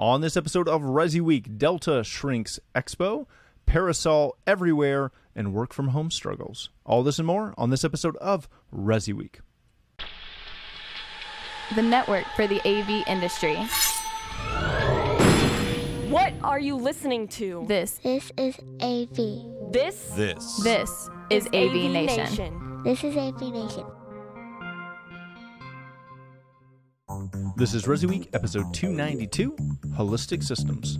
On this episode of Resi Week, Delta Shrinks Expo, Parasol Everywhere, and work from home struggles. All this and more on this episode of Resi Week. the network for the AV industry. What are you listening to? This, This is AV. This This. this is AV, Nation. This is AV Nation. This is Resi Week, episode 292 Holistic Systems.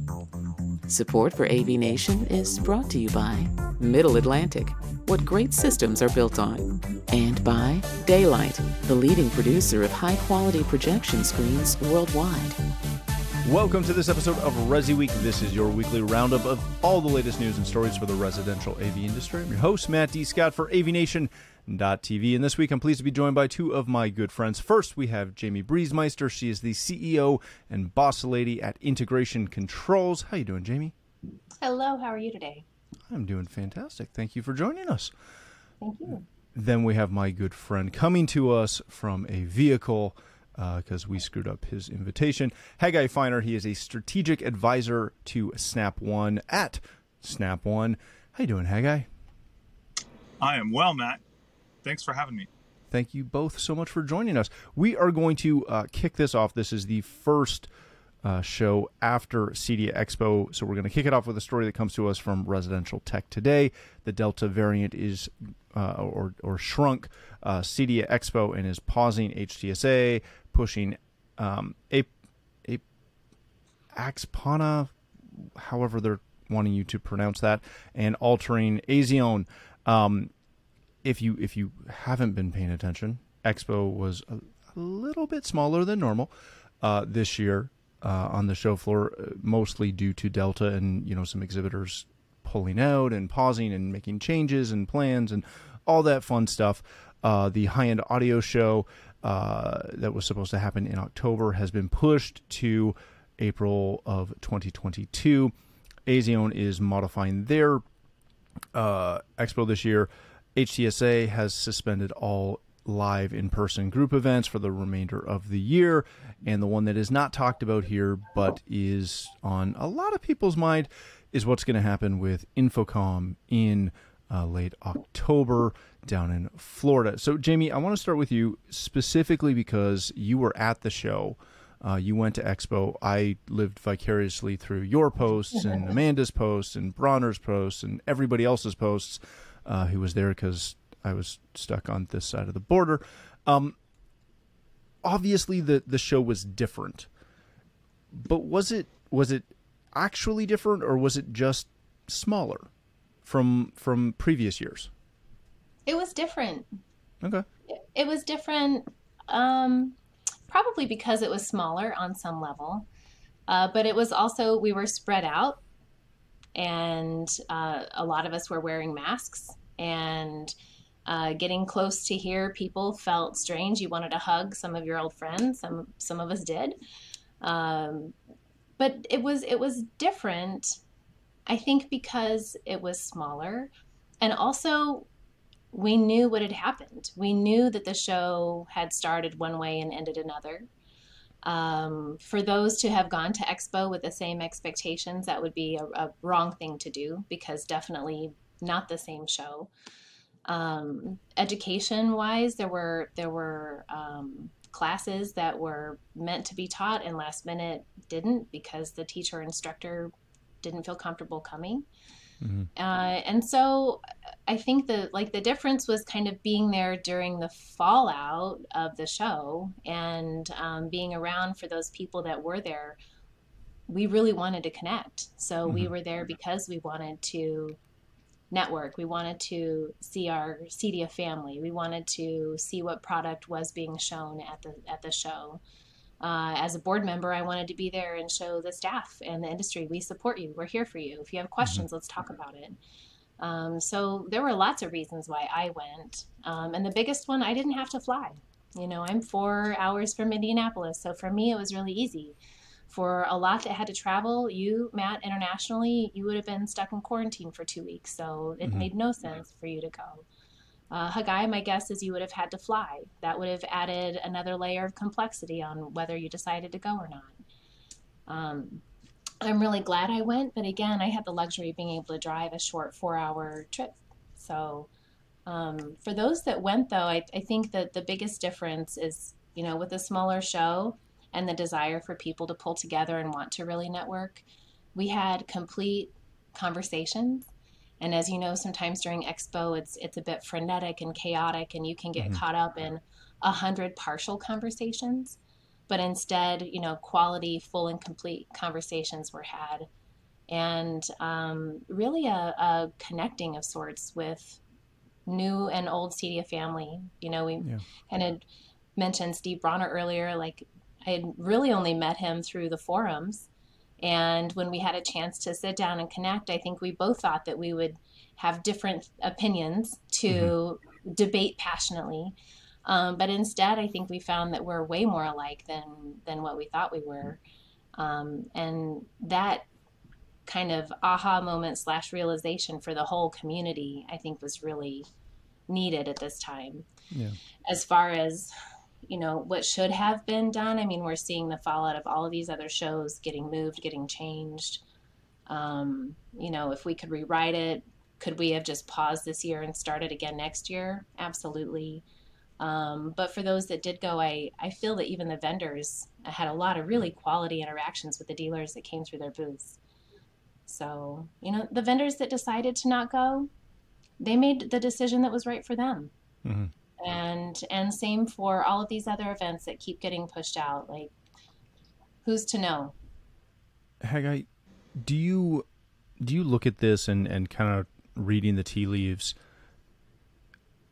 Support for AV Nation is brought to you by Middle Atlantic, what great systems are built on, and by Da-Lite, the leading producer of high quality projection screens worldwide. Welcome to this episode of Resi Week. This is your weekly roundup of all the latest news and stories for the residential AV industry. I'm your host, Matt D. Scott for AVNation.tv. And this week I'm pleased to be joined by two of my good friends. First, we have Jamie Briesmeister. She is the CEO and boss lady at Integration Controls. How are you doing, Jamie? Hello, how are you today? I'm doing fantastic. Thank you for joining us. Thank you. Then we have my good friend coming to us from a vehicle because we screwed up his invitation. Haggai Feiner, he is a strategic advisor to Snap One at Snap One. How you doing, Haggai? I am well, Matt. Thanks for having me. Thank you both so much for joining us. We are going to uh, kick this off. This is the first uh, show after CEDIA Expo, so we're going to kick it off with a story that comes to us from Residential Tech today. The Delta variant is uh, or or shrunk uh, CEDIA Expo and is pausing HTSA, pushing um, a a AXPONA, however they're wanting you to pronounce that, and altering Azione. Um, if you if you haven't been paying attention, Expo was a, a little bit smaller than normal uh, this year uh, on the show floor, uh, mostly due to Delta and you know some exhibitors pulling out and pausing and making changes and plans and all that fun stuff. Uh, the high end audio show uh, that was supposed to happen in October has been pushed to April of 2022. Azione is modifying their uh, expo this year. HTSA has suspended all live in person group events for the remainder of the year. And the one that is not talked about here, but is on a lot of people's mind, is what's going to happen with InfoComm in uh, late October down in Florida. So, Jamie, I want to start with you specifically because you were at the show. Uh, you went to Expo. I lived vicariously through your posts and Amanda's posts and Bronner's posts and everybody else's posts uh, who was there because I was stuck on this side of the border. Um, obviously, the the show was different, but was it was it actually different or was it just smaller from from previous years? It was different. Okay. It was different, um, probably because it was smaller on some level, uh, but it was also we were spread out, and uh, a lot of us were wearing masks and. Uh, getting close to here, people felt strange. You wanted to hug some of your old friends. Some some of us did, um, but it was it was different. I think because it was smaller, and also we knew what had happened. We knew that the show had started one way and ended another. Um, for those to have gone to Expo with the same expectations, that would be a, a wrong thing to do because definitely not the same show. Um, education wise, there were there were um, classes that were meant to be taught and last minute didn't because the teacher instructor didn't feel comfortable coming. Uh, and so I think the like the difference was kind of being there during the fallout of the show and um, being around for those people that were there. We really wanted to connect, so we were there because we wanted to network. We wanted to see our CEDIA family. We wanted to see what product was being shown at the at the show. Uh, as a board member, I wanted to be there and show the staff and the industry we support you. We're here for you. If you have questions, let's talk about it. Um, so there were lots of reasons why I went, um, and the biggest one, I didn't have to fly. You know, I'm four hours from Indianapolis, so for me it was really easy. For a lot that had to travel, you, Matt, internationally, you would have been stuck in quarantine for two weeks, so it made no sense for you to go. Uh, Haggai, my guess is you would have had to fly. That would have added another layer of complexity on whether you decided to go or not. Um, I'm really glad I went, but again, I had the luxury of being able to drive a short four hour trip. So, um, for those that went, though, I, I think that the biggest difference is, you know, with a smaller show and the desire for people to pull together and want to really network, we had complete conversations. And as you know, sometimes during expo, it's it's a bit frenetic and chaotic, and you can get mm-hmm. caught up in a hundred partial conversations but instead, you know, quality, full and complete conversations were had, and um, really a, a, connecting of sorts with new and old Cedia family. You know, we yeah. kind of mentioned Steve Bronner earlier. Like, I had really only met him through the forums. And when we had a chance to sit down and connect, I think we both thought that we would have different opinions to mm-hmm. debate passionately. Um, but instead, I think we found that we're way more alike than than what we thought we were, um, and that kind of aha moment slash realization for the whole community, I think, was really needed at this time. Yeah. As far as you know what should have been done, I mean, we're seeing the fallout of all of these other shows getting moved, getting changed. Um, you know, if we could rewrite it, could we have just paused this year and started again next year? Absolutely. Um, but for those that did go, I, I feel that even the vendors had a lot of really quality interactions with the dealers that came through their booths. So, you know, the vendors that decided to not go, they made the decision that was right for them. Mm-hmm. And and same for all of these other events that keep getting pushed out. Like, who's to know? Haggai, do you do you look at this and and kind of reading the tea leaves?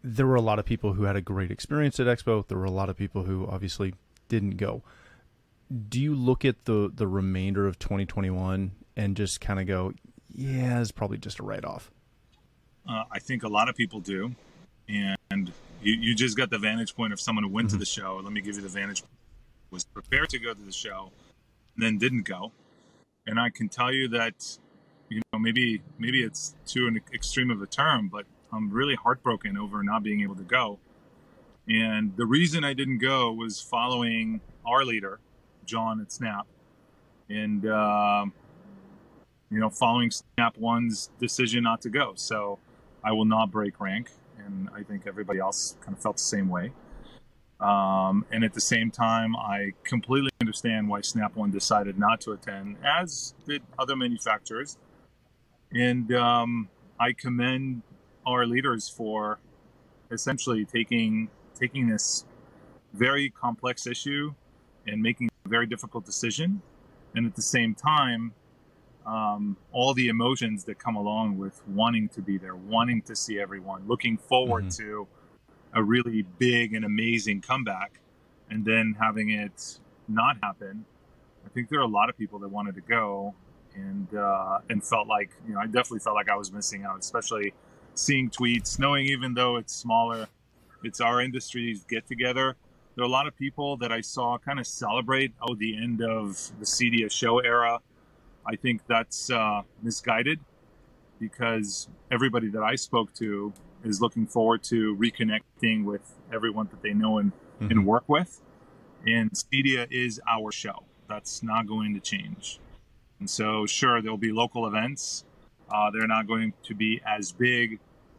there were a lot of people who had a great experience at Expo. There were a lot of people who obviously didn't go. Do you look at the the remainder of 2021 and just kind of go, yeah, it's probably just a write off? Uh, I think a lot of people do, and you, you just got the vantage point of someone who went mm-hmm. to the show. Let me give you the vantage point. Was prepared to go to the show, then didn't go, and I can tell you that, you know, maybe maybe it's too an extreme of a term, but I'm really heartbroken over not being able to go. And the reason I didn't go was following our leader, John at Snap, and uh, you know, following Snap One's decision not to go. So I will not break rank, and I think everybody else kind of felt the same way. Um, and at the same time, I completely understand why Snap One decided not to attend, as did other manufacturers. And um, I commend our leaders for essentially taking taking this very complex issue and making a very difficult decision, and at the same time, um, all the emotions that come along with wanting to be there, wanting to see everyone, looking forward mm-hmm. to a really big and amazing comeback, and then having it not happen. I think there are a lot of people that wanted to go and uh, and felt like you know I definitely felt like I was missing out, especially seeing tweets, knowing even though it's smaller, it's our industry's get together. There are a lot of people that I saw kind of celebrate oh the end of the Cedia show era. I think that's uh, misguided because everybody that I spoke to is looking forward to reconnecting with everyone that they know and, mm-hmm. and work with. And Cedia is our show. That's not going to change. And so, sure, there'll be local events. Uh, they're not going to be as big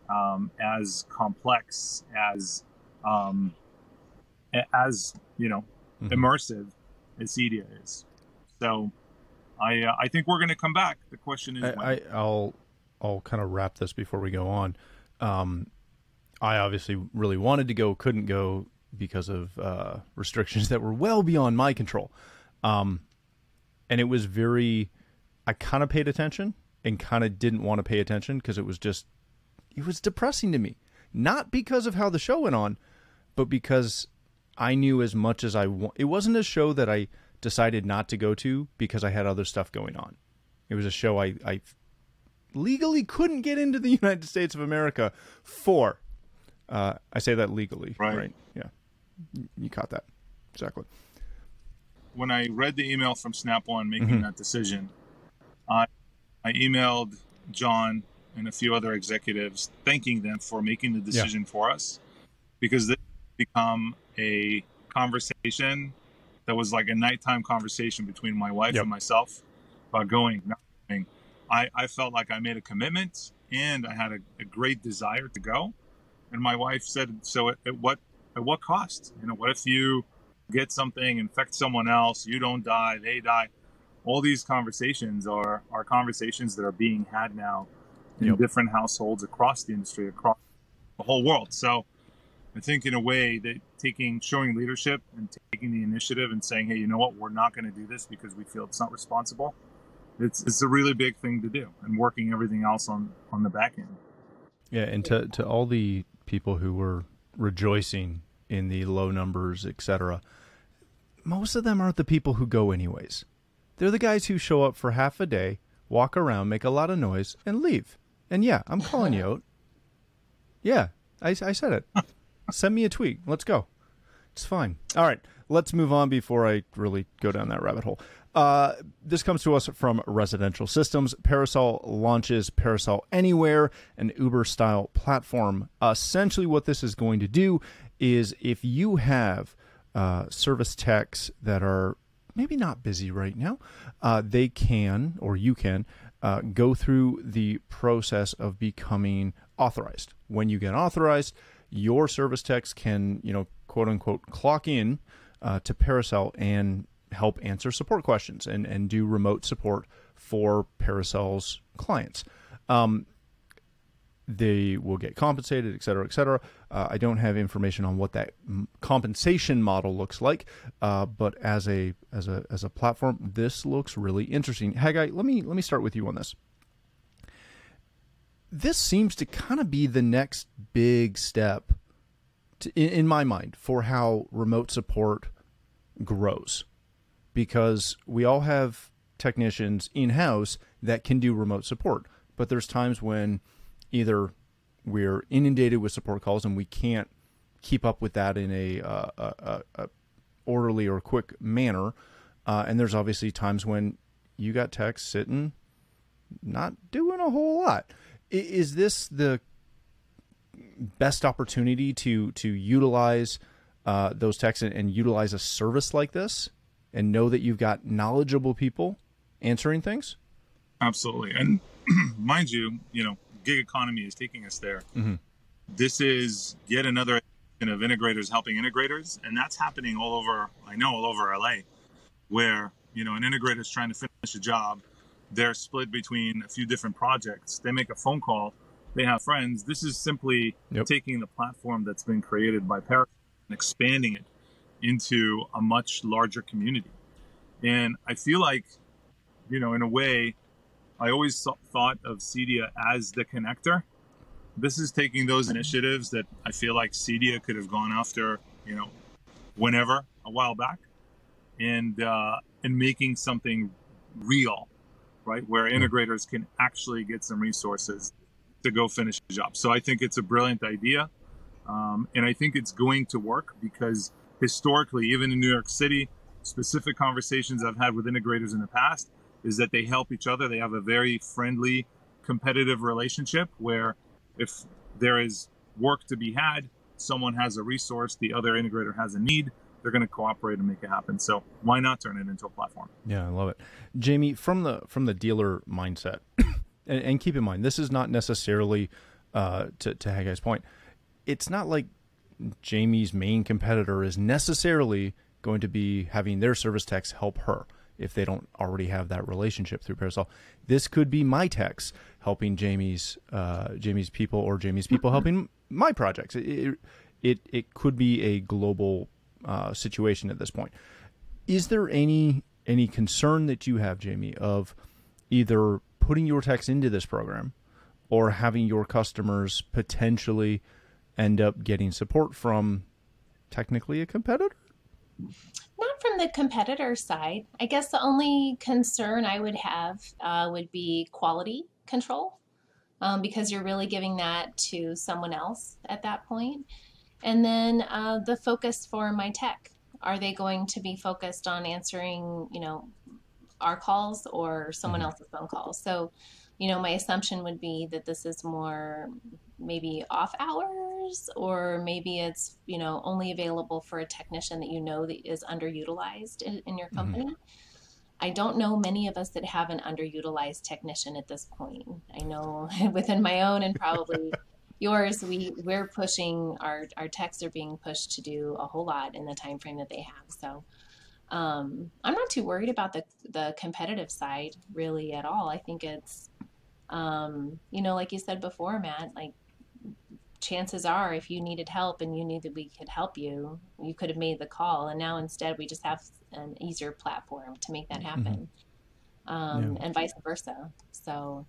um, as complex as um, as you know mm-hmm. immersive as Cedia is. So I uh, I think we're going to come back. The question is, I, will I'll kind of wrap this before we go on. Um, I obviously really wanted to go, couldn't go because of uh, restrictions that were well beyond my control. Um, and it was very, I kind of paid attention and kind of didn't want to pay attention because it was just it was depressing to me. Not because of how the show went on, but because I knew as much as I want. It wasn't a show that I decided not to go to because I had other stuff going on. It was a show I, I legally couldn't get into the United States of America for. Uh, I say that legally, right? right? Yeah, you caught that exactly. When I read the email from Snap One making mm-hmm. that decision, I I emailed John and a few other executives, thanking them for making the decision yeah. for us, because this become a conversation that was like a nighttime conversation between my wife Yep. and myself about going. Not going. I, I felt like I made a commitment and I had a, a great desire to go. And my wife said, "So at, at what at what cost? You know, what if you get something, infect someone else, you don't die, they die?" All these conversations are are conversations that are being had now in Yep. different households across the industry, across the whole world. So I think in a way that taking showing leadership and taking the initiative and saying, hey, you know what, we're not going to do this because we feel it's not responsible. It's it's a really big thing to do, and working everything else on on the back end. Yeah, and to to all the people who were rejoicing in the low numbers, etc. Most of them aren't the people who go anyways. They're the guys who show up for half a day, walk around, make a lot of noise, and leave. And yeah, I'm calling you out. Yeah, I, I said it. Send me a tweet. Let's go. It's fine. All right, let's move on before I really go down that rabbit hole. Uh, this comes to us from Residential Systems. Parasol launches Parasol Anywhere, an Uber style platform. essentially, what this is going to do is if you have uh, service techs that are maybe not busy right now, uh, they can, or you can, uh, go through the process of becoming authorized. When you get authorized, your service techs can, you know, quote unquote, clock in uh, to Parasol and help answer support questions and, and do remote support for Parasol's clients. Um, they will get compensated, et cetera, et cetera. Uh, I don't have information on what that compensation model looks like, uh, but as a as a as a platform, this looks really interesting. Haggai, let me let me start with you on this. This seems to kind of be the next big step, to, in, in my mind, for how remote support grows, because we all have technicians in house that can do remote support, but there's times when either we're inundated with support calls and we can't keep up with that in a, uh, a, a, orderly or quick manner. Uh, and there's obviously times when you got techs sitting, not doing a whole lot. Is this the best opportunity to to utilize uh, those texts and, and utilize a service like this, and know that you've got knowledgeable people answering things? Absolutely, and mind you, you know, gig economy is taking us there. Mhm. This is yet another of integrators helping integrators, and that's happening all over. I know all over LA, where you know an integrator is trying to finish a job. They're split between a few different projects. They make a phone call. They have friends. This is simply Yep. taking the platform that's been created by Paris and expanding it into a much larger community. And I feel like, you know, in a way, I always thought of Cedia as the connector. This is taking those initiatives that I feel like Cedia could have gone after, you know, whenever a while back, and uh, and making something real, right? Where integrators can actually get some resources to go finish the job. So I think it's a brilliant idea, um, and I think it's going to work because historically, even in New York City, specific conversations I've had with integrators in the past is that they help each other. They have a very friendly, competitive relationship where if there is work to be had, someone has a resource, the other integrator has a need, they're going to cooperate and make it happen. So why not turn it into a platform? Yeah, I love it, Jamie. From the from the dealer mindset, and, and keep in mind this is not necessarily uh, to to Haggai's point. It's not like Jamie's main competitor is necessarily going to be having their service techs help her if they don't already have that relationship through Parasol. This could be my techs helping Jamie's uh, Jamie's people or Jamie's people helping my projects. It, it it could be a global uh, situation at this point. Is there any any concern that you have, Jamie, of either putting your techs into this program or having your customers potentially end up getting support from technically a competitor? Not from the competitor side. I guess the only concern I would have uh, would be quality control um, because you're really giving that to someone else at that point. And then uh, the focus for my tech. Are they going to be focused on answering, you know, our calls or someone else's phone calls? So, you know, my assumption would be that this is more maybe off hours or maybe it's you know only available for a technician that you know that is underutilized in, in your Mm-hmm. company. I don't know many of us that have an underutilized technician at this point. I know within my own and probably yours, we we're pushing our our techs are being pushed to do a whole lot in the time frame that they have. So um, I'm not too worried about the the competitive side really at all. I think it's um, you know, like you said before, Matt, like chances are if you needed help and you knew that we could help you, you could have made the call. And now instead we just have an easier platform to make that happen. Um, Yeah. and vice versa. So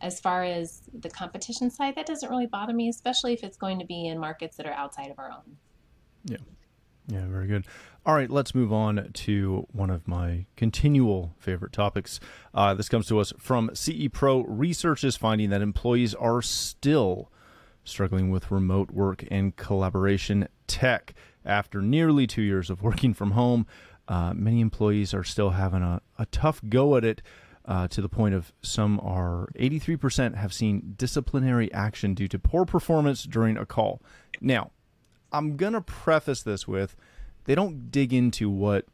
as far as the competition side, that doesn't really bother me, especially if it's going to be in markets that are outside of our own. Yeah, Yeah, very good. All right, let's move on to one of my continual favorite topics. Uh, this comes to us from CE Pro. Research is finding that employees are still struggling with remote work and collaboration tech. After nearly two years of working from home, uh, many employees are still having a, a tough go at it. Uh, to the point of some are 83% have seen disciplinary action due to poor performance during a call. Now, I'm going to preface this with they don't dig into what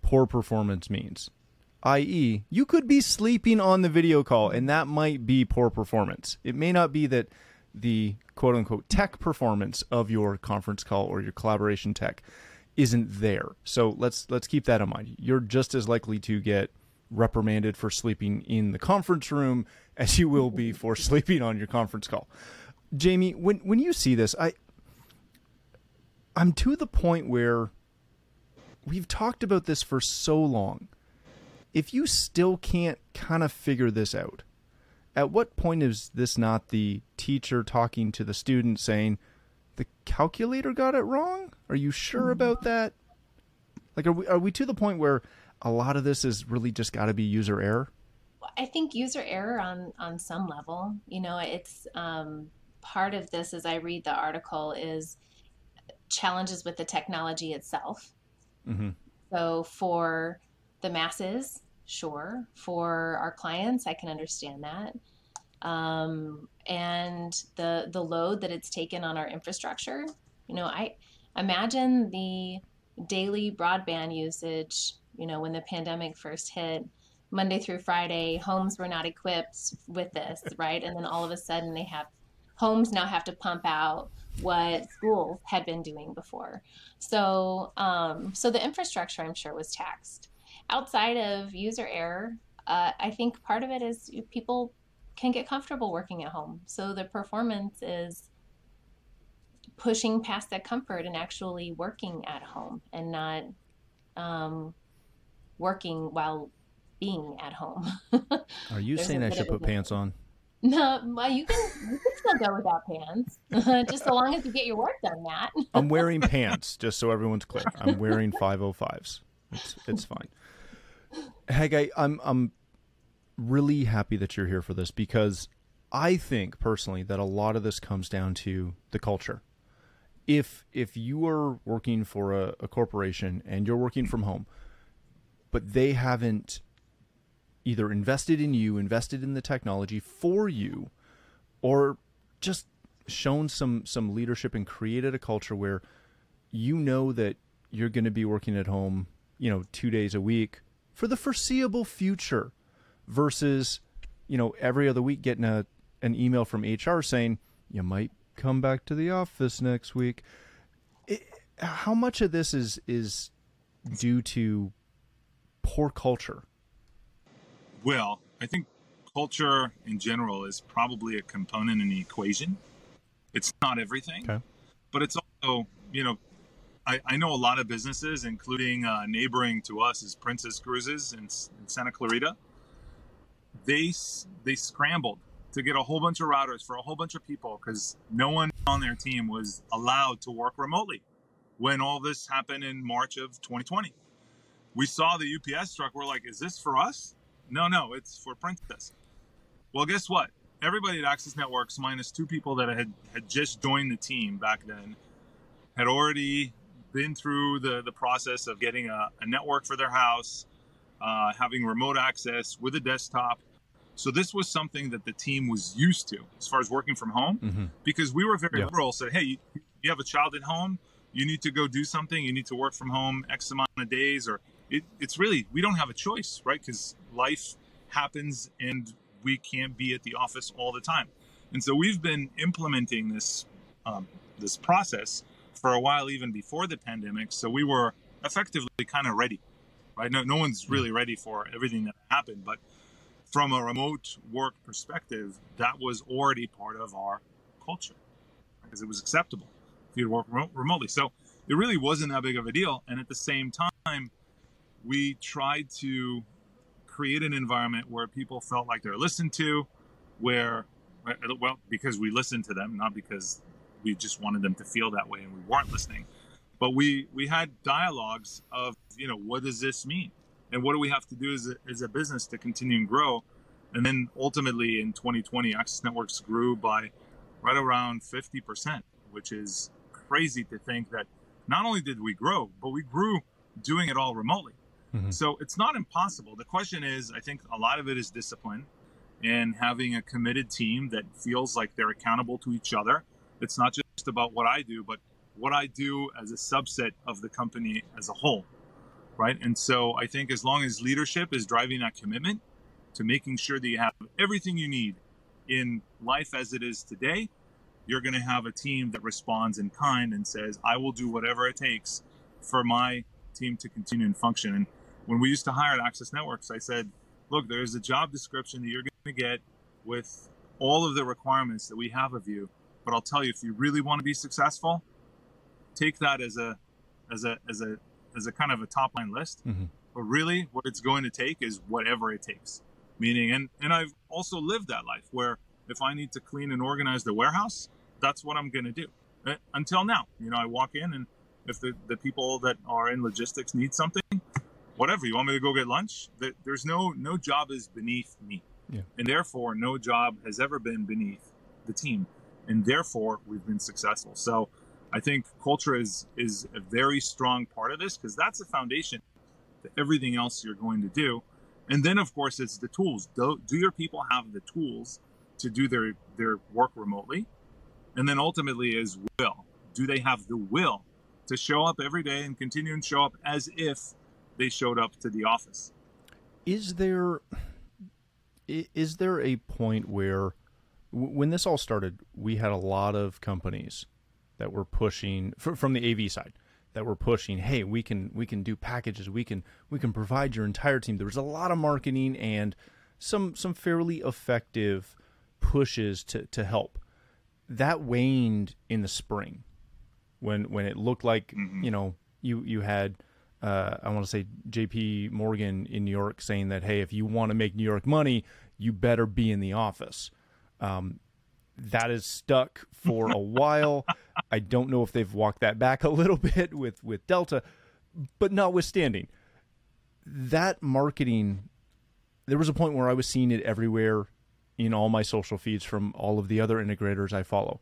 poor performance means. I.e., you could be sleeping on the video call, and that might be poor performance. It may not be that the quote unquote tech performance of your conference call or your collaboration tech isn't there. So let's let's keep that in mind. You're just as likely to get reprimanded for sleeping in the conference room as you will be for sleeping on your conference call. Jamie, when when you see this, I I'm to the point where we've talked about this for so long. If you still can't kind of figure this out, at what point is this not the teacher talking to the student saying, the calculator got it wrong? Are you sure about that? Like, are we, are we to the point where a lot of this is really just got to be user error? I think user error on on some level. You know, it's um, part of this as I read the article is challenges with the technology itself. Mm-hmm. So for the masses, sure. For our clients, I can understand that. Um, and the the load that it's taken on our infrastructure. You know, I imagine the daily broadband usage. You know, when the pandemic first hit, Monday through Friday, homes were not equipped with this, right? And then all of a sudden, they have homes now have to pump out what schools had been doing before. So, um, so the infrastructure, I'm sure, was taxed. Outside of user error, uh, I think part of it is people can get comfortable working at home. So the performance is pushing past that comfort and actually working at home and not um, working while being at home. Are you saying I should put pants on? no, well, you can you can still go without pants, just so long as you get your work done, Matt. I'm wearing pants, just so everyone's clear. I'm wearing 505s. It's it's fine. Haggai, I'm I'm really happy that you're here for this because I think personally that a lot of this comes down to the culture. If if you are working for a, a corporation and you're working from home, but they haven't either invested in you, invested in the technology for you, or just shown some some leadership and created a culture where you know that you're going to be working at home, you know, 2 days a week for the foreseeable future versus you know every other week getting a an email from HR saying you might come back to the office next week. It, how much of this is is due to poor culture? Well, I think culture in general is probably a component in the equation. It's not everything, Okay. but it's also, you know, I, I know a lot of businesses, including uh, neighboring to us is Princess Cruises in, in Santa Clarita. They they scrambled to get a whole bunch of routers for a whole bunch of people because no one on their team was allowed to work remotely when all this happened in March of 2020. We saw the UPS truck. We're like, is this for us? No, no, it's for Princess. Well, guess what? Everybody at Access Networks, minus two people that had, had just joined the team back then, had already been through the, the process of getting a, a network for their house, uh, having remote access with a desktop. So this was something that the team was used to as far as working from home, Mhm. because we were very Yeah. liberal. Said, hey, you, you have a child at home, you need to go do something, you need to work from home X amount of days, or it, it's really we don't have a choice, right? Because life happens and we can't be at the office all the time. And so we've been implementing this um, this process for a while, even before the pandemic. So we were effectively kind of ready, right? No, no one's really ready for everything that happened, but from a remote work perspective, that was already part of our culture because it was acceptable if you work remote, remotely. So it really wasn't that big of a deal. And at the same time, we tried to create an environment where people felt like they're listened to, where, uh, well, because we listened to them, not because we just wanted them to feel that way and we weren't listening. But we, we had dialogues of, you know, what does this mean? And what do we have to do as a, as a business to continue and grow? And then ultimately in 2020, Access Networks grew by right around 50%, which is crazy to think that not only did we grow, but we grew doing it all remotely. Mhm. So it's not impossible. The question is, I think a lot of it is discipline and having a committed team that feels like they're accountable to each other. It's not just about what I do, but what I do as a subset of the company as a whole. Right. And so I think as long as leadership is driving that commitment to making sure that you have everything you need in life as it is today, you're going to have a team that responds in kind and says, I will do whatever it takes for my team to continue and function. And when we used to hire at Access Networks, I said, look, there's a job description that you're going to get with all of the requirements that we have of you. But I'll tell you, if you really want to be successful, take that as a, as a, as a, as a kind of a top line list. Mhm. But really, what it's going to take is whatever it takes. Meaning, and and I've also lived that life where if I need to clean and organize the warehouse, that's what I'm going to do. Uh, Until now, you know, I walk in and if the, the people that are in logistics need something, whatever you want me to go get lunch, there's no no job is beneath me, Yeah. and therefore no job has ever been beneath the team, and therefore we've been successful. So I think culture is is a very strong part of this because that's the foundation to everything else you're going to do. And then of course it's the tools. Do, do your people have the tools to do their their work remotely? And then ultimately is will. Do they have the will to show up every day and continue and show up as if they showed up to the office? is there is there a point where when this all started we had a lot of companies that were pushing from the AV side that were pushing hey we can we can do packages. We can we can provide your entire team. There was a lot of marketing and some some fairly effective pushes to to help. That waned in the spring when when it looked like mm-hmm. you know you you had uh, I want to say J.P. Morgan in New York saying that hey if you want to make New York money you better be in the office. Um, that is stuck for a while. I don't know if they've walked that back a little bit with with Delta, but notwithstanding that marketing, there was a point where I was seeing it everywhere in all my social feeds from all of the other integrators I follow.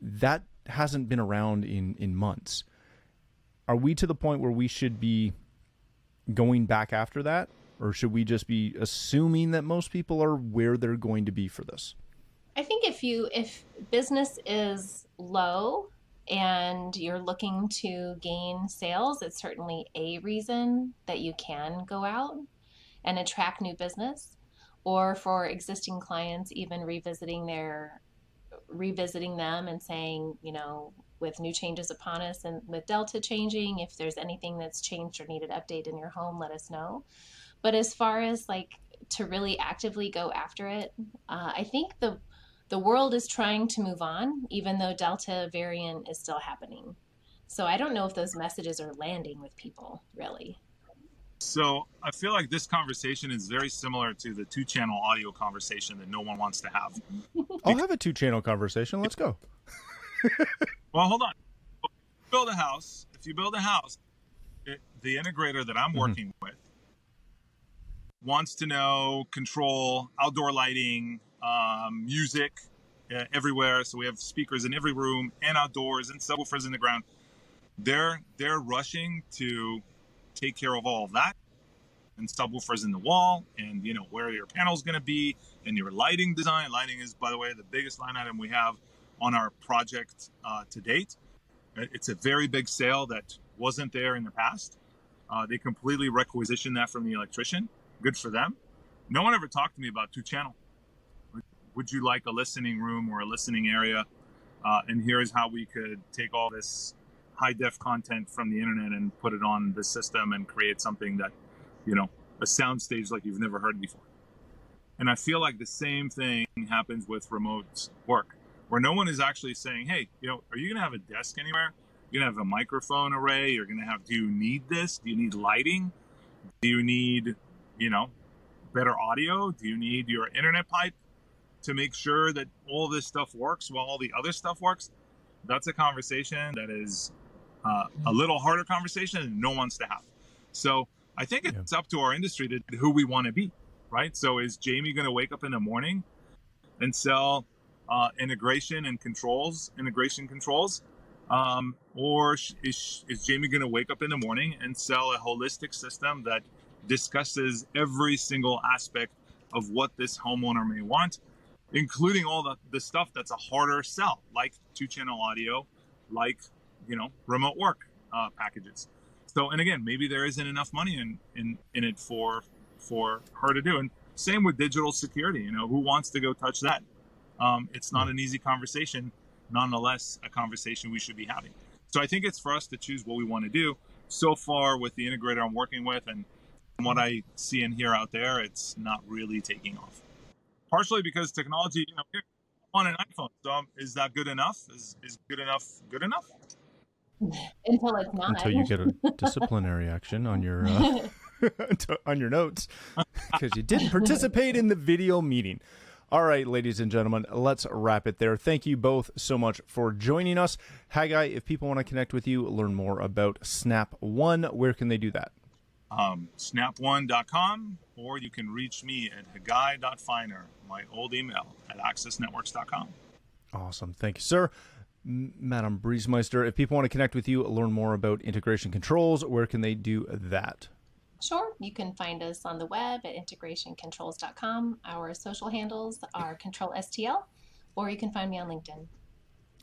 That hasn't been around in in months. Are we to the point where we should be going back after that, or should we just be assuming that most people are where they're going to be for this? I think if you if business is low and you're looking to gain sales, it's certainly a reason that you can go out and attract new business or for existing clients even revisiting their revisiting them and saying, you know, with new changes upon us and with Delta changing, if there's anything that's changed or needed update in your home, let us know. But as far as like to really actively go after it, uh, I think the the world is trying to move on, even though Delta variant is still happening. So I don't know if those messages are landing with people really. So I feel like this conversation is very similar to the two channel audio conversation that no one wants to have. I'll have a two channel conversation. Let's go. Well, hold on. Build a house, if you build a house, it, the integrator that I'm working with wants to know control, outdoor lighting, um, music uh, everywhere. So we have speakers in every room and outdoors and subwoofers in the ground. They're they're rushing to take care of all of that and subwoofers in the wall and you know where your panel's going to be and your lighting design lighting is by the way the biggest line item we have on our project uh, to date. It's a very big sale that wasn't there in the past. Uh, they completely requisitioned that from the electrician. Good for them. No one ever talked to me about two channel would you like a listening room or a listening area? Uh, and here's how we could take all this high def content from the internet and put it on the system and create something that you know, a soundstage like you've never heard before. And I feel like the same thing happens with remote work, where no one is actually saying, hey, you know, are you going to have a desk anywhere? You're going to have a microphone array. You're going to have, do you need this? Do you need lighting? Do you need, you know, better audio? Do you need your internet pipe to make sure that all this stuff works while all the other stuff works? That's a conversation that is uh, a little harder conversation and no one wants to have. So I think it's yeah. up to our industry to who we want to be, right? So is Jamie going to wake up in the morning and sell uh, integration and controls, integration controls? Um, or is, is Jamie going to wake up in the morning and sell a holistic system that discusses every single aspect of what this homeowner may want, including all the, the stuff that's a harder sell, like two channel audio, like, you know, remote work uh, packages. So, and again, maybe there isn't enough money in, in, in it for, for her to do. And same with digital security, you know, who wants to go touch that? Um, it's not an easy conversation, nonetheless, a conversation we should be having. So I think it's for us to choose what we want to do. So far with the integrator I'm working with and what I see and hear out there, it's not really taking off. Partially because technology, you know, on an iPhone. So um, is that good enough? Is, is good enough good enough? until it's not. Until you get a disciplinary action on your uh, on your notes because you didn't participate in the video meeting. All right, ladies and gentlemen, let's wrap it there. Thank you both so much for joining us. Haggai, if people want to connect with you, learn more about Snap One, where can they do that? Um, snap1.com, or you can reach me at haggai.feiner, my old email at accessnetworks.com. Awesome. Thank you, sir. Madam Briesmeister, if people want to connect with you, learn more about integration controls, where can they do that? Sure. You can find us on the web at integrationcontrols.com. Our social handles are ControlSTL, or you can find me on LinkedIn.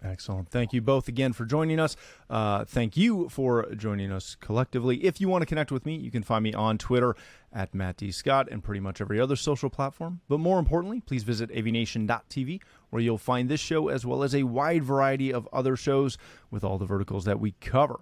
Excellent. Thank you both again for joining us. Uh, thank you for joining us collectively. If you want to connect with me, you can find me on Twitter at Matt D. Scott and pretty much every other social platform. But more importantly, please visit avnation.tv where you'll find this show as well as a wide variety of other shows with all the verticals that we cover.